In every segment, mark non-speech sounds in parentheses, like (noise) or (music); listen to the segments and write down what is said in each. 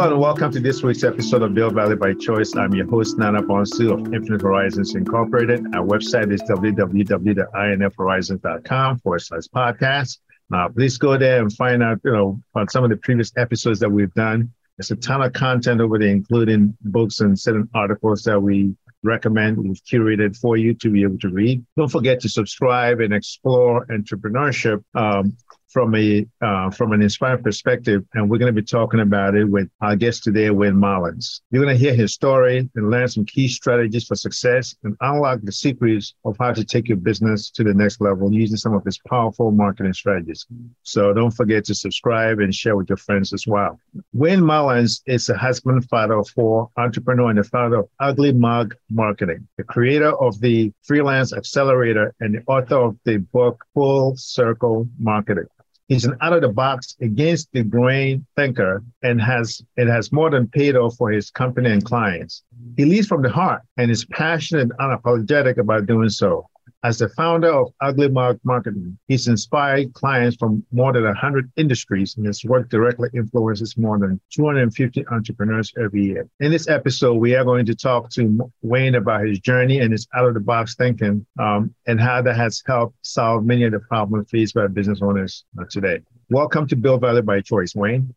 Hello and welcome to this week's episode of Build Value by Choice. I'm your host, Nana Bonsu of Infinite Horizons Incorporated. Our website is www.infhorizons.com forward slash podcast. Now, please go there and find out, you know, on some of the previous episodes that we've done. There's a ton of content over there, including books and certain articles that we recommend we've curated for you to be able to read. Don't forget to subscribe and explore entrepreneurship. Um, from a uh, from an inspired perspective, and we're going to be talking about it with our guest today, Wayne Mullins. You're going to hear his story and learn some key strategies for success and unlock the secrets of how to take your business to the next level using some of his powerful marketing strategies. So don't forget to subscribe and share with your friends as well. Wayne Mullins is a husband, father of four, entrepreneur, and the founder of Ugly Mug Marketing, the creator of the Freelance Accelerator, and the author of the book Full Circle Marketing. He's an out of the box against the grain thinker and has it has more than paid off for his company and clients. He leads from the heart and is passionate and unapologetic about doing so. As the founder of Ugly Mug Marketing, he's inspired clients from more than 100 industries and his work directly influences more than 250 entrepreneurs every year. In this episode, we are going to talk to Wayne about his journey and his out of the box thinking um, and how that has helped solve many of the problems faced by business owners uh, today. Welcome to Build Value by Choice, Wayne.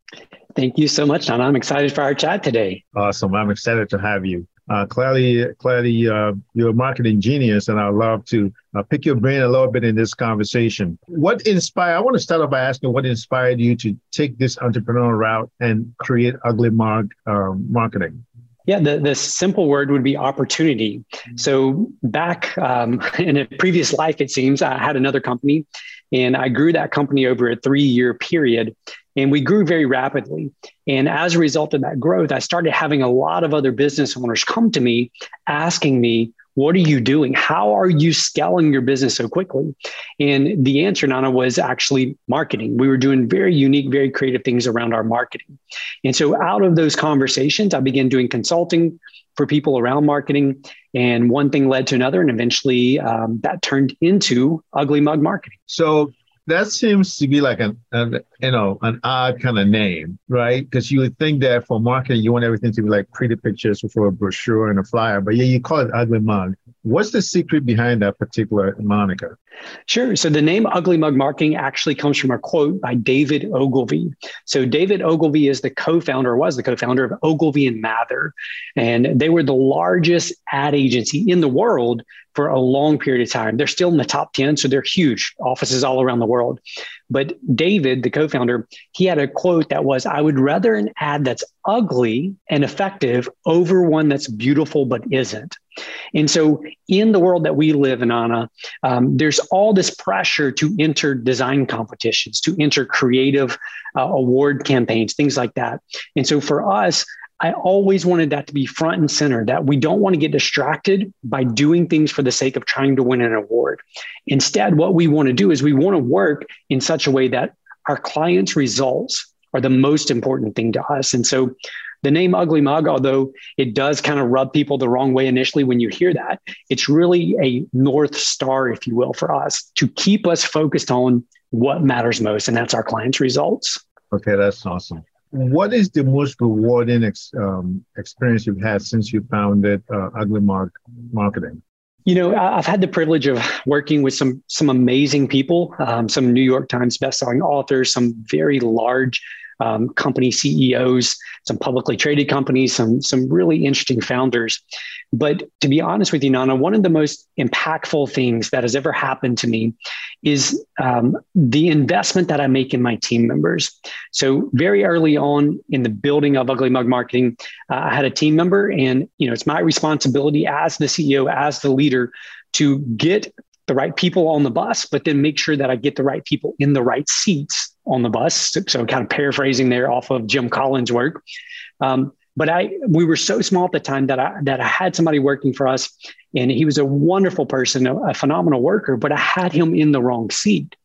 Thank you so much, John. I'm excited for our chat today. Awesome. I'm excited to have you. Uh, clearly, uh, you're a marketing genius, and I'd love to uh, pick your brain a little bit in this conversation. What inspired? I want to start off by asking what inspired you to take this entrepreneurial route and create Ugly Mug um, Marketing. Yeah, the, the simple word would be opportunity. So back um, (laughs) in a previous life, it seems I had another company, and I grew that company over a three year period. And we grew very rapidly. And as a result of that growth, I started having a lot of other business owners come to me asking me, what are you doing? How are you scaling your business so quickly? And the answer, Nana, was actually marketing. We were doing very unique, very creative things around our marketing. And so out of those conversations, I began doing consulting for people around marketing. And one thing led to another. And eventually um, that turned into Ugly Mug Marketing. So that seems to be like an, an you know an odd kind of name, right? Because you would think that for marketing, you want everything to be like pretty pictures for a brochure and a flyer, but yeah, you call it ugly mug. What's the secret behind that particular moniker? Sure. So the name Ugly Mug Marketing actually comes from a quote by David Ogilvy. So David Ogilvy is the co-founder, was the co-founder of Ogilvy and Mather, and they were the largest ad agency in the world for a long period of time. They're still in the top 10, so they're huge, offices all around the world. But David, the co founder, he had a quote that was I would rather an ad that's ugly and effective over one that's beautiful but isn't. And so, in the world that we live in, Nana, um, there's all this pressure to enter design competitions, to enter creative uh, award campaigns, things like that. And so, for us, I always wanted that to be front and center, that we don't want to get distracted by doing things for the sake of trying to win an award. Instead, what we want to do is we want to work in such a way that our clients' results are the most important thing to us. And so the name Ugly Mug, although it does kind of rub people the wrong way initially when you hear that, it's really a North Star, if you will, for us to keep us focused on what matters most, and that's our clients' results. Okay, that's awesome what is the most rewarding ex, um, experience you've had since you founded uh, Ugly Mug Marketing? You know, I've had the privilege of working with some some amazing people, um, some New York Times bestselling authors, some very large um, company CEOs, some publicly traded companies, some some really interesting founders. But to be honest with you, Nana, one of the most impactful things that has ever happened to me is um, the investment that I make in my team members. So very early on in the building of Ugly Mug Marketing, uh, I had a team member, and you know it's my responsibility as the CEO, as the leader, to get the right people on the bus, but then make sure that I get the right people in the right seats on the bus. So, kind of paraphrasing there off of Jim Collins' work. Um, but I, we were so small at the time that I that I had somebody working for us, and he was a wonderful person, a, a phenomenal worker. But I had him in the wrong seat,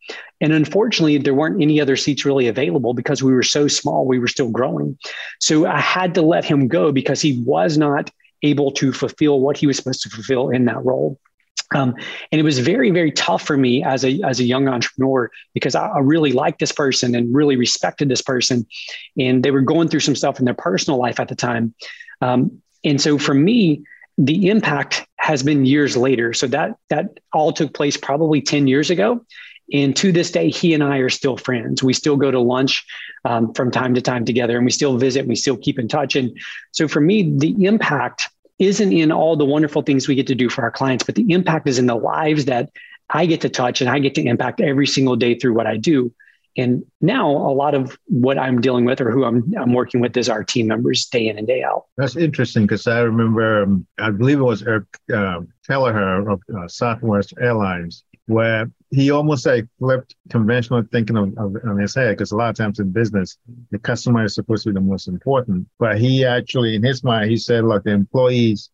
and unfortunately, there weren't any other seats really available because we were so small. We were still growing, so I had to let him go because he was not able to fulfill what he was supposed to fulfill in that role. Um, and it was very, very tough for me as a as a young entrepreneur because I, I, really liked this person and really respected this person, and they were going through some stuff in their personal life at the time. Um, and so for me, the impact has been years later. So that that all took place probably ten years ago, and to this day, he and I are still friends. We still go to lunch um, from time to time together, and we still visit. And we still keep in touch. And so for me, the impact isn't in all the wonderful things we get to do for our clients, but the impact is in the lives that I get to touch and I get to impact every single day through what I do. And now a lot of what I'm dealing with or who I'm, I'm working with is our team members day in and day out. That's interesting because I remember, um, I believe it was Eric uh, Kelleher of uh, Southwest Airlines, where he almost like flipped conventional thinking on his head because a lot of times in business, the customer is supposed to be the most important. But he actually, in his mind, he said, look, the employees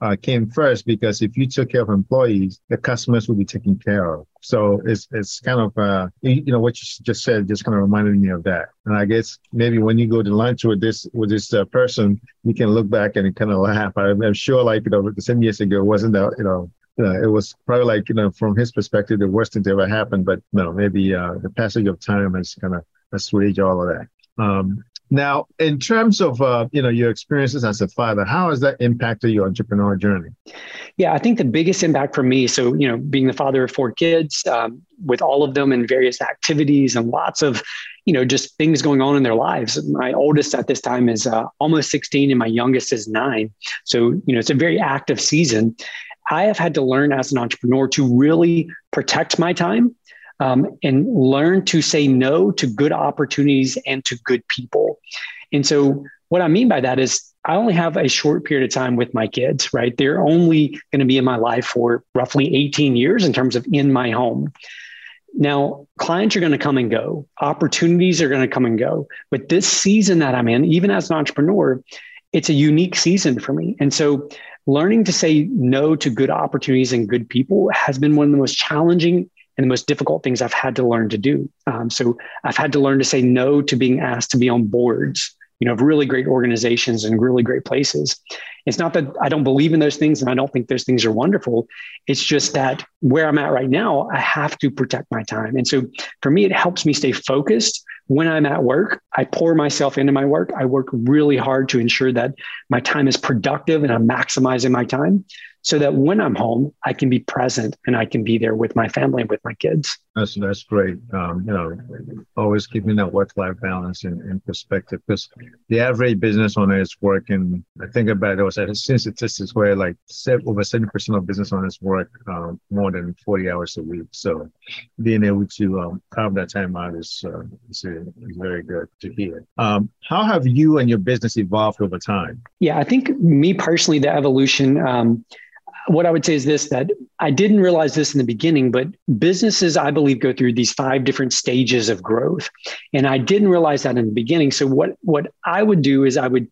uh, came first because if you took care of employees, the customers would be taken care of. So it's it's kind of uh, you, know what you just said just kind of reminded me of that. And I guess maybe when you go to lunch with this with this uh, person, you can look back and kind of laugh. I, I'm sure, like you know, same years ago wasn't that you know uh, it was probably like you know from his perspective the worst thing to ever happen but you know maybe uh, the passage of time has kind of assuaged all of that. Um, now in terms of uh, you know your experiences as a father how has that impacted your entrepreneurial journey? Yeah i think the biggest impact for me so you know being the father of four kids um, with all of them in various activities and lots of you know just things going on in their lives. My oldest at this time is uh, almost 16 and my youngest is nine. So you know it's a very active season I have had to learn as an entrepreneur to really protect my time um, and learn to say no to good opportunities and to good people. And so, what I mean by that is, I only have a short period of time with my kids, right? They're only going to be in my life for roughly 18 years in terms of in my home. Now, clients are going to come and go, opportunities are going to come and go. But this season that I'm in, even as an entrepreneur, it's a unique season for me. And so learning to say no to good opportunities and good people has been one of the most challenging and the most difficult things I've had to learn to do. Um, so I've had to learn to say no to being asked to be on boards, you know, of really great organizations and really great places. It's not that I don't believe in those things and I don't think those things are wonderful. It's just that where I'm at right now, I have to protect my time. And so for me, it helps me stay focused when I'm at work, I pour myself into my work. I work really hard to ensure that my time is productive and I'm maximizing my time so that when I'm home, I can be present and I can be there with my family and with my kids. That's that's great. Um, you know, always keeping that work-life balance in, in perspective because the average business owner is working. I think about it was I've seen statistics where like over seventy percent of business owners work um, more than forty hours a week. So being able to um, carve that time out is uh, is, is, very good to hear. Um, how have you and your business evolved over time? Yeah, I think me personally, the evolution um, what I would say is this that I didn't realize this in the beginning, but businesses, I believe, go through these five different stages of growth. And I didn't realize that in the beginning. So what what I would do is I would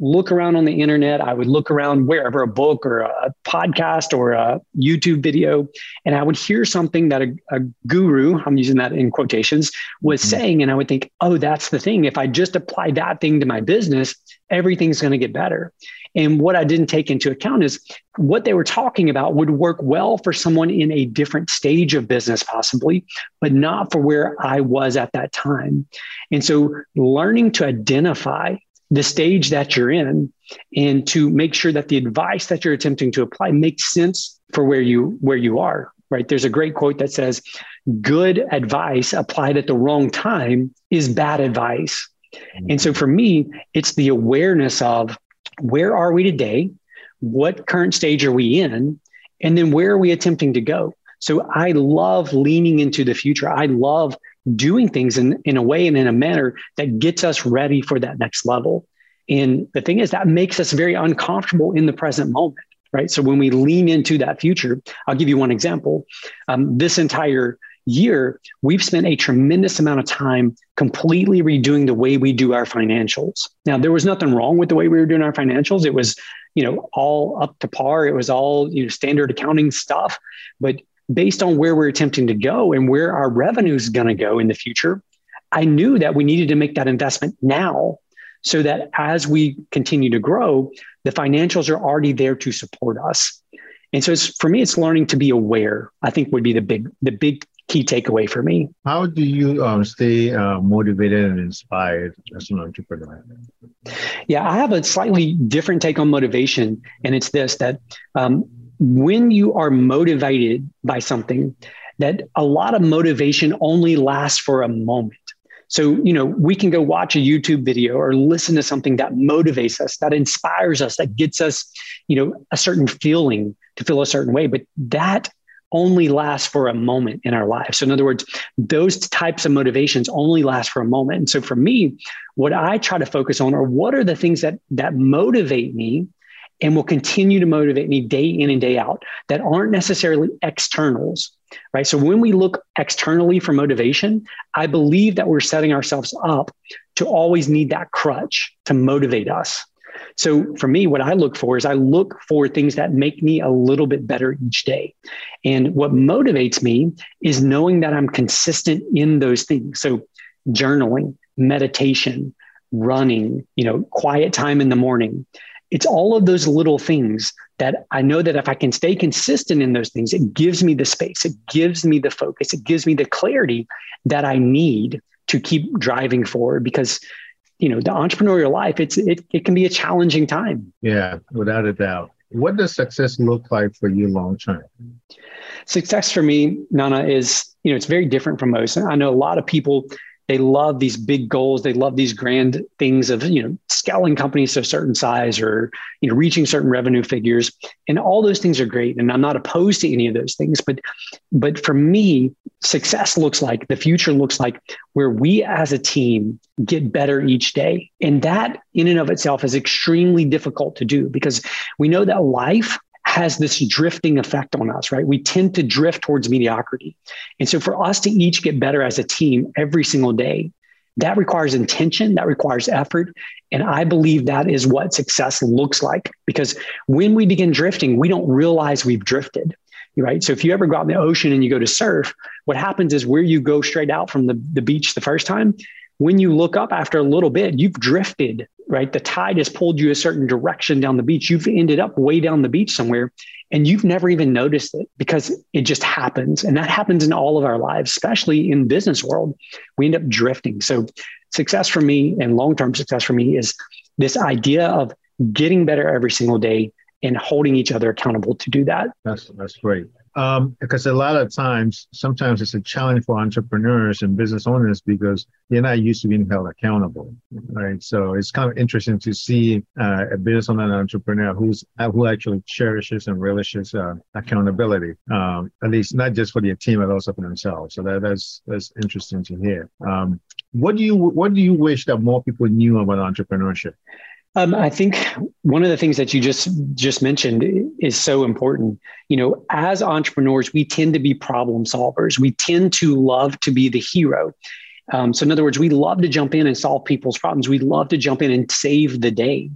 look around on the internet. I would look around wherever a book or a podcast or a YouTube video, and I would hear something that a, a guru, I'm using that in quotations, was mm-hmm. saying. And I would think, oh, that's the thing. If I just apply that thing to my business, everything's going to get better. And what I didn't take into account is what they were talking about would work well for someone in a different stage of business, possibly, but not for where I was at that time. And so learning to identify the stage that you're in and to make sure that the advice that you're attempting to apply makes sense for where you where you are right there's a great quote that says good advice applied at the wrong time is bad advice and so for me it's the awareness of where are we today? What current stage are we in? And then where are we attempting to go? So I love leaning into the future. I love doing things in, in a way and in a manner that gets us ready for that next level. And the thing is, that makes us very uncomfortable in the present moment, right? So when we lean into that future, I'll give you one example. Um, this entire year, we've spent a tremendous amount of time completely redoing the way we do our financials. Now, there was nothing wrong with the way we were doing our financials. It was, you know, all up to par. It was all, you know, standard accounting stuff. But based on where we're attempting to go and where our revenue is going to go in the future, I knew that we needed to make that investment now so that as we continue to grow, the financials are already there to support us. And so for me, it's learning to be aware. I think would be the big the big key takeaway for me. How do you um, stay uh, motivated and inspired as an entrepreneur? Yeah, I have a slightly different take on motivation, and it's this that um, when you are motivated by something, that a lot of motivation only lasts for a moment. So, you know, we can go watch a YouTube video or listen to something that motivates us, that inspires us, that gets us, you know, a certain feeling to feel a certain way. But that only lasts for a moment in our lives. So, in other words, those types of motivations only last for a moment. And so, for me, what I try to focus on are what are the things that that motivate me and will continue to motivate me day in and day out that aren't necessarily externals, right? So, when we look externally for motivation, I believe that we're setting ourselves up to always need that crutch to motivate us. So for me, what I look for is I look for things that make me a little bit better each day. And what motivates me is knowing that I'm consistent in those things. So journaling, meditation, running, you know, quiet time in the morning. It's all of those little things that I know that if I can stay consistent in those things, it gives me the space, it gives me the focus, it gives me the clarity that I need to keep driving forward because you know the entrepreneurial life it's it, it can be a challenging time. Yeah without a doubt. What does success look like for you long term? Success for me nana is you know it's very different from most. I know a lot of people they love these big goals. They love these grand things of you know scaling companies to a certain size or you know reaching certain revenue figures. And all those things are great. And i'm not opposed to any of those things. But but for me success looks like the future looks like where we as a team get better each day. And that in and of itself is extremely difficult to do because we know that life has this drifting effect on us, right? We tend to drift towards mediocrity. And so for us to each get better as a team every single day, that requires intention, that requires effort. And I believe that is what success looks like because when we begin drifting, we don't realize we've drifted. Right. So if you ever go out in the ocean and you go to surf, what happens is where you go straight out from the, the beach the first time, when you look up after a little bit, you've drifted right? The tide has pulled you a certain direction down the beach. You've ended up way down the beach somewhere and you've never even noticed it because it just happens. And that happens in all of our lives, especially in business world. We end up drifting. So success for me and long-term success for me is this idea of getting better every single day and holding each other accountable to do that. That's that's great. Um, because a lot of times, sometimes it's a challenge for entrepreneurs and business owners because they're not used to being held accountable, right? So it's kind of interesting to see uh, a business owner and entrepreneur who's uh, who actually cherishes and relishes uh, accountability, um, at least not just for their team, but also for themselves. So that, that's that's interesting to hear. Um, what do you what do you wish that more people knew about entrepreneurship? Um, I think one of the things that you just just mentioned is so important. You know, as entrepreneurs, we tend to be problem solvers. We tend to love to be the hero. Um, so, in other words, we love to jump in and solve people's problems. We love to jump in and save the day.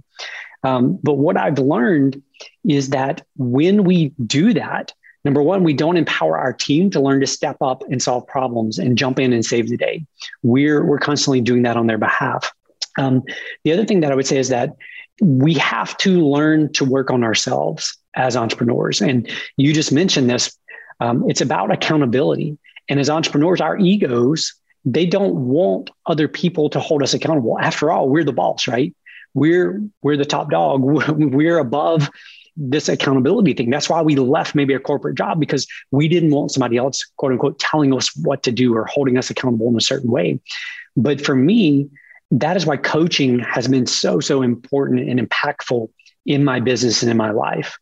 Um, but what I've learned is that when we do that, number one, we don't empower our team to learn to step up and solve problems and jump in and save the day. We're we're constantly doing that on their behalf. Um, the other thing that I would say is that we have to learn to work on ourselves as entrepreneurs. And you just mentioned this. Um, it's about accountability. And as entrepreneurs, our egos, they don't want other people to hold us accountable. After all, we're the boss, right? We're we're the top dog. (laughs) We're above this accountability thing. That's why we left maybe a corporate job because we didn't want somebody else, quote unquote, telling us what to do or holding us accountable in a certain way. But for me, that is why coaching has been so, so important and impactful in my business and in my life.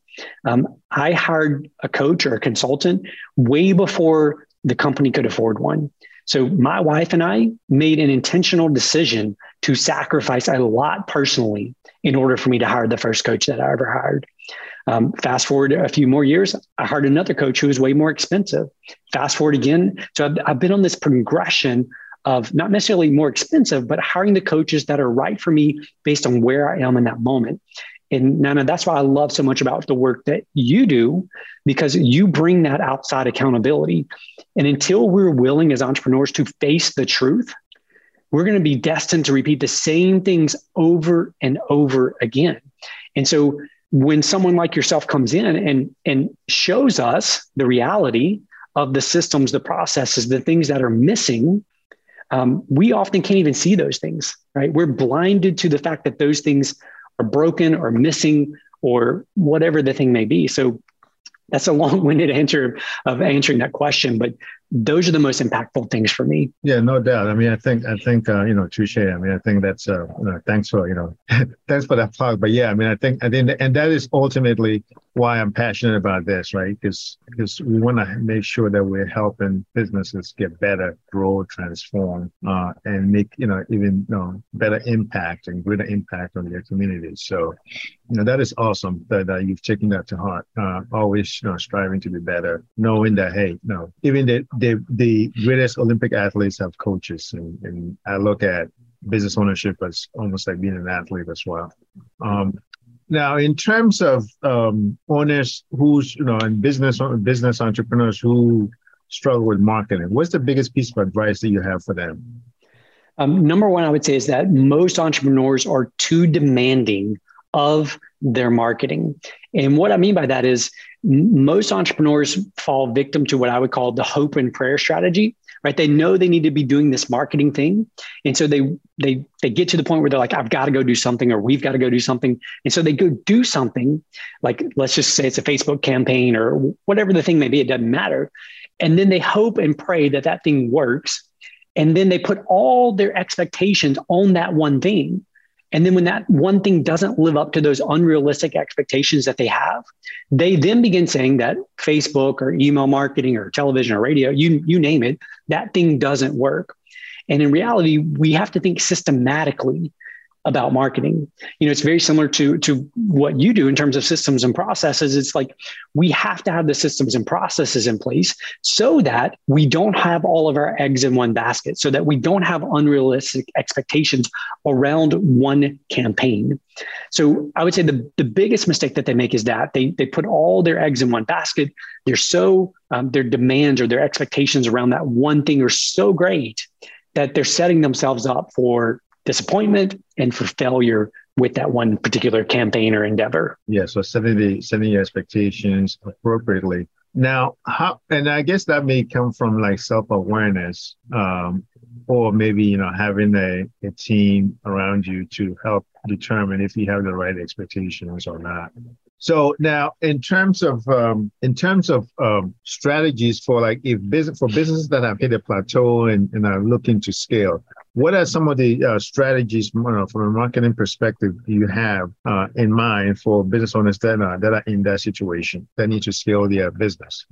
Um, I hired a coach or a consultant way before the company could afford one. So my wife and I made an intentional decision to sacrifice a lot personally in order for me to hire the first coach that I ever hired. Um, fast forward a few more years, I hired another coach who was way more expensive. Fast forward again. So I've, I've been on this progression of not necessarily more expensive, but hiring the coaches that are right for me based on where I am in that moment. And Nana, that's why I love so much about the work that you do, because you bring that outside accountability. And until we're willing as entrepreneurs to face the truth, we're going to be destined to repeat the same things over and over again. And so when someone like yourself comes in and and shows us the reality of the systems, the processes, the things that are missing, um, we often can't even see those things, right? We're blinded to the fact that those things are broken or missing or whatever the thing may be. So that's a long-winded (laughs) answer of answering that question, but those are the most impactful things for me. Yeah, no doubt. I mean, I think I think uh, you know, touche. I mean, I think that's uh, you know, thanks for you know, (laughs) thanks for that plug. But yeah, I mean, I think I think, and that is ultimately why I'm passionate about this, right? Because because we want to make sure that we're helping businesses get better, grow, transform, uh, and make you know even you know better impact and greater impact on their communities. So, you know, that is awesome that, that you've taken that to heart. Uh, always you know striving to be better, knowing that hey, you know, even the the the greatest Olympic athletes have coaches, and, and I look at business ownership as almost like being an athlete as well. Um, now, in terms of um, owners who's you know and business business entrepreneurs who struggle with marketing, what's the biggest piece of advice that you have for them? Um, number one, I would say is that most entrepreneurs are too demanding of their marketing. And what I mean by that is most entrepreneurs fall victim to what I would call the hope and prayer strategy, right? They know they need to be doing this marketing thing. And so they they they get to the point where they're like, I've got to go do something, or we've got to go do something. And so they go do something, like let's just say it's a Facebook campaign or whatever the thing may be, it doesn't matter. And then they hope and pray that that thing works. And then they put all their expectations on that one thing. And then when that one thing doesn't live up to those unrealistic expectations that they have, they then begin saying that Facebook or email marketing or television or radio, you, you name it, that thing doesn't work. And in reality, we have to think systematically about marketing. You know, it's very similar to to what you do in terms of systems and processes. It's like we have to have the systems and processes in place so that we don't have all of our eggs in one basket, so that we don't have unrealistic expectations around one campaign. So I would say the, the biggest mistake that they make is that they they put all their eggs in one basket. They're so um, their demands or their expectations around that one thing are so great that they're setting themselves up for disappointment and for failure with that one particular campaign or endeavor. Yeah, so setting the setting your expectations appropriately. Now, how and I guess that may come from like self awareness, um, or maybe you know having a, a team around you to help determine if you have the right expectations or not. So now, in terms of um, in terms of um, strategies for like if business for businesses that have hit a plateau and, and are looking to scale, what are some of the uh, strategies you know, from a marketing perspective you have uh, in mind for business owners that are, that are in that situation that need to scale their business?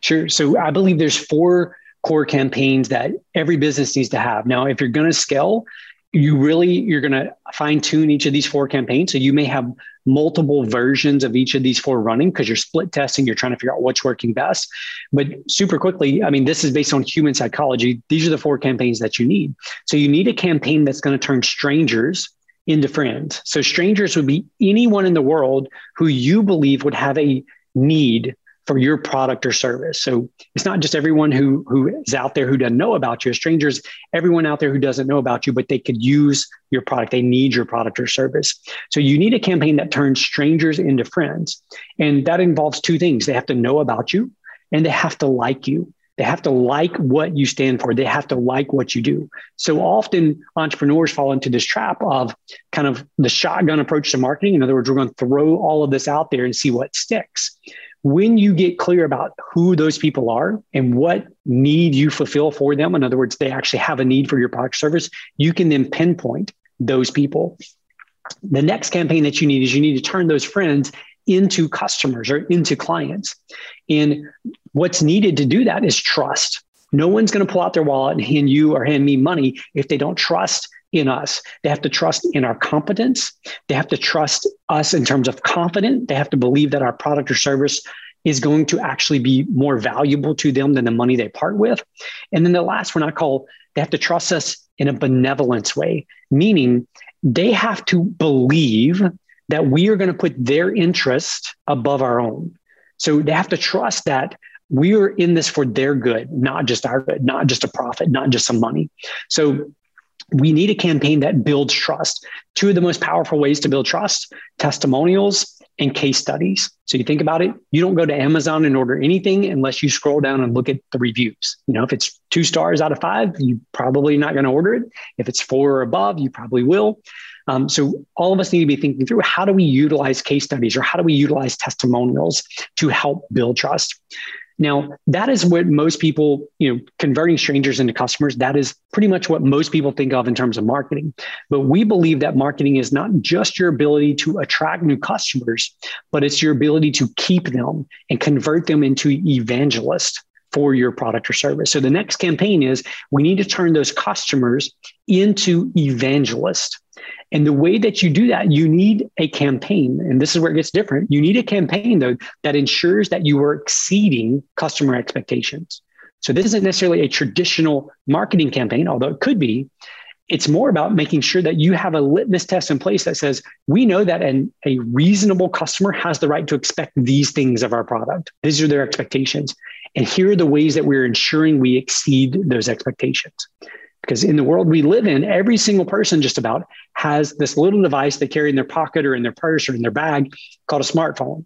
Sure. So I believe there's four core campaigns that every business needs to have. Now, if you're going to scale, you really you're going to fine tune each of these four campaigns. So you may have multiple versions of each of these four running because you're split testing you're trying to figure out what's working best. But super quickly i mean this is based on human psychology. These are the four campaigns that you need. So you need a campaign that's going to turn strangers into friends. So strangers would be anyone in the world who you believe would have a need for your product or service. So it's not just everyone who who is out there who doesn't know about you. Strangers, everyone out there who doesn't know about you, but they could use your product. They need your product or service. So you need a campaign that turns strangers into friends, and that involves two things: they have to know about you, and they have to like you. They have to like what you stand for. They have to like what you do. So often entrepreneurs fall into this trap of kind of the shotgun approach to marketing. In other words, we're going to throw all of this out there and see what sticks when you get clear about who those people are and what need you fulfill for them, in other words, they actually have a need for your product service, you can then pinpoint those people. The next campaign that you need is you need to turn those friends into customers or into clients. And what's needed to do that is trust. No one's going to pull out their wallet and hand you or hand me money if they don't trust in us. They have to trust in our competence. They have to trust us in terms of confident. They have to believe that our product or service is going to actually be more valuable to them than the money they part with. And then the last one I call they have to trust us in a benevolence way, meaning they have to believe that we are going to put their interest above our own. So they have to trust that we are in this for their good, not just our good, not just a profit, not just some money. So we need a campaign that builds trust. Two of the most powerful ways to build trust testimonials and case studies. So you think about it, you don't go to Amazon and order anything unless you scroll down and look at the reviews. You know, if it's two stars out of five, you probably not going to order it. If it's four or above, you probably will. Um, so all of us need to be thinking through how do we utilize case studies or how do we utilize testimonials to help build trust. Now, that is what most people, you know, converting strangers into customers, that is pretty much what most people think of in terms of marketing. But we believe that marketing is not just your ability to attract new customers, but it's your ability to keep them and convert them into evangelists for your product or service. So the next campaign is we need to turn those customers into evangelists. And the way that you do that, you need a campaign. And this is where it gets different. You need a campaign, though, that ensures that you are exceeding customer expectations. So this isn't necessarily a traditional marketing campaign, although it could be. It's more about making sure that you have a litmus test in place that says, we know that an, a reasonable customer has the right to expect these things of our product. These are their expectations. And here are the ways that we're ensuring we exceed those expectations. Because in the world we live in, every single person just about has this little device they carry in their pocket or in their purse or in their bag called a smartphone.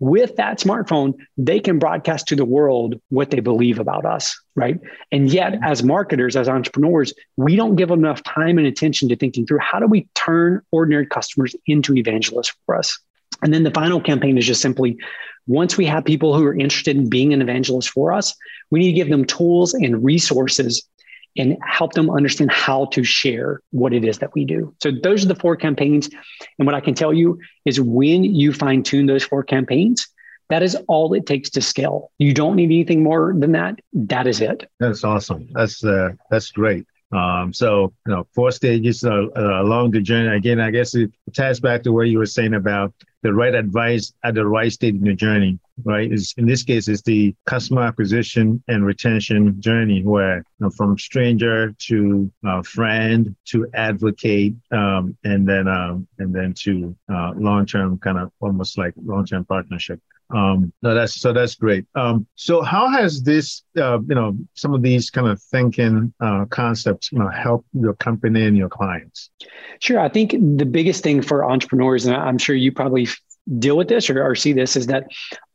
With that smartphone, they can broadcast to the world what they believe about us, right? And yet, mm-hmm. as marketers, as entrepreneurs, we don't give enough time and attention to thinking through how do we turn ordinary customers into evangelists for us. And then the final campaign is just simply once we have people who are interested in being an evangelist for us, we need to give them tools and resources and help them understand how to share what it is that we do. So those are the four campaigns. And what I can tell you is when you fine tune those four campaigns, that is all it takes to scale. You don't need anything more than that. That is it. That's awesome. That's uh, that's great. Um, so, you know, four stages uh, uh, along the journey. Again, I guess it ties back to what you were saying about the right advice at the right stage in the journey, right? Is in this case, is the customer acquisition and retention journey, where you know, from stranger to uh, friend to advocate, um, and then um, and then to uh, long term, kind of almost like long term partnership. Um, no, that's so that's great. Um, so how has this, uh, you know, some of these kind of thinking uh, concepts, you know, help your company and your clients? Sure. I think the biggest thing for entrepreneurs, and I'm sure you probably deal with this or, or see this, is that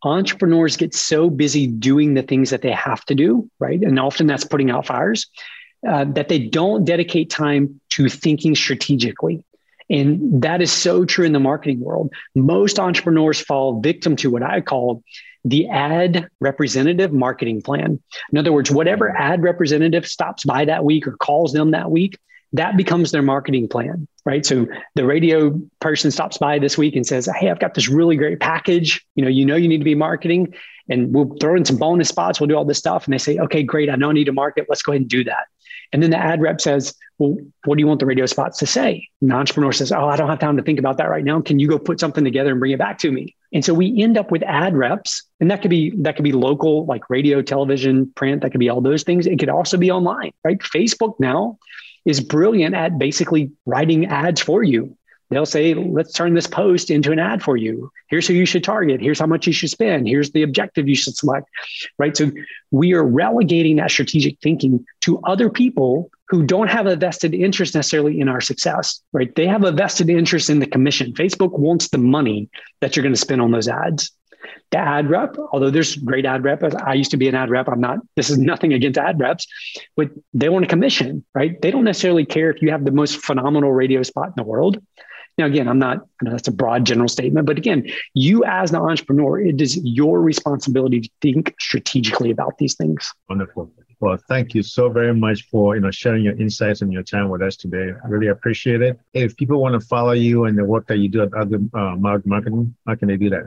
entrepreneurs get so busy doing the things that they have to do, right? And often that's putting out fires. Uh, that they don't dedicate time to thinking strategically. And that is so true in the marketing world. Most entrepreneurs fall victim to what I call the ad representative marketing plan. In other words, whatever mm-hmm. ad representative stops by that week or calls them that week, that becomes their marketing plan, right? So the radio person stops by this week and says, "Hey, I've got this really great package. You know, you know, you need to be marketing, and we'll throw in some bonus spots. We'll do all this stuff." And they say, "Okay, great. I know I need to market. Let's go ahead and do that." And then the ad rep says, Well, what do you want the radio spots to say? And the entrepreneur says, Oh, I don't have time to think about that right now. Can you go put something together and bring it back to me? And so we end up with ad reps, and that could be that could be local, like radio, television, print, that could be all those things. It could also be online, right? Facebook now is brilliant at basically writing ads for you. They'll say, let's turn this post into an ad for you. Here's who you should target. Here's how much you should spend. Here's the objective you should select. Right. So we are relegating that strategic thinking to other people who don't have a vested interest necessarily in our success. Right. They have a vested interest in the commission. Facebook wants the money that you're going to spend on those ads the ad rep, although there's great ad rep. I used to be an ad rep. I'm not, this is (laughs) nothing against ad reps, but they want a commission, right? They don't necessarily care if you have the most phenomenal radio spot in the world. Now, again, I'm not, that's a broad general statement, but again, you as an entrepreneur, it is your responsibility to think strategically about these things. Wonderful. Well, thank you so very much for you know sharing your insights and your time with us today. I really appreciate it. If people want to follow you and the work that you do at Ugly uh, Marketing, how can they do that?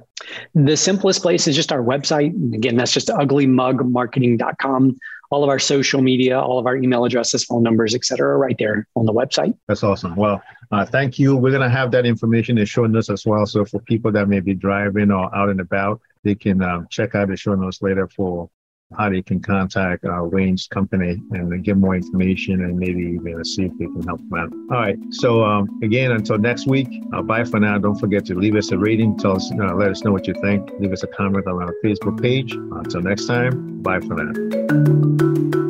The simplest place is just our website. Again, that's just uglymugmarketing.com all of our social media, all of our email addresses, phone numbers, et cetera, right there on the website. That's awesome. Well, uh, thank you. We're going to have that information in show notes as well. So for people that may be driving or out and about, they can um, check out the show notes later for how they can contact uh, Wayne's company and get more information and maybe even see if they can help them out. All right. So um, again, until next week, uh, bye for now. Don't forget to leave us a rating. Tell us, uh, let us know what you think. Leave us a comment on our Facebook page. Until next time, bye for now.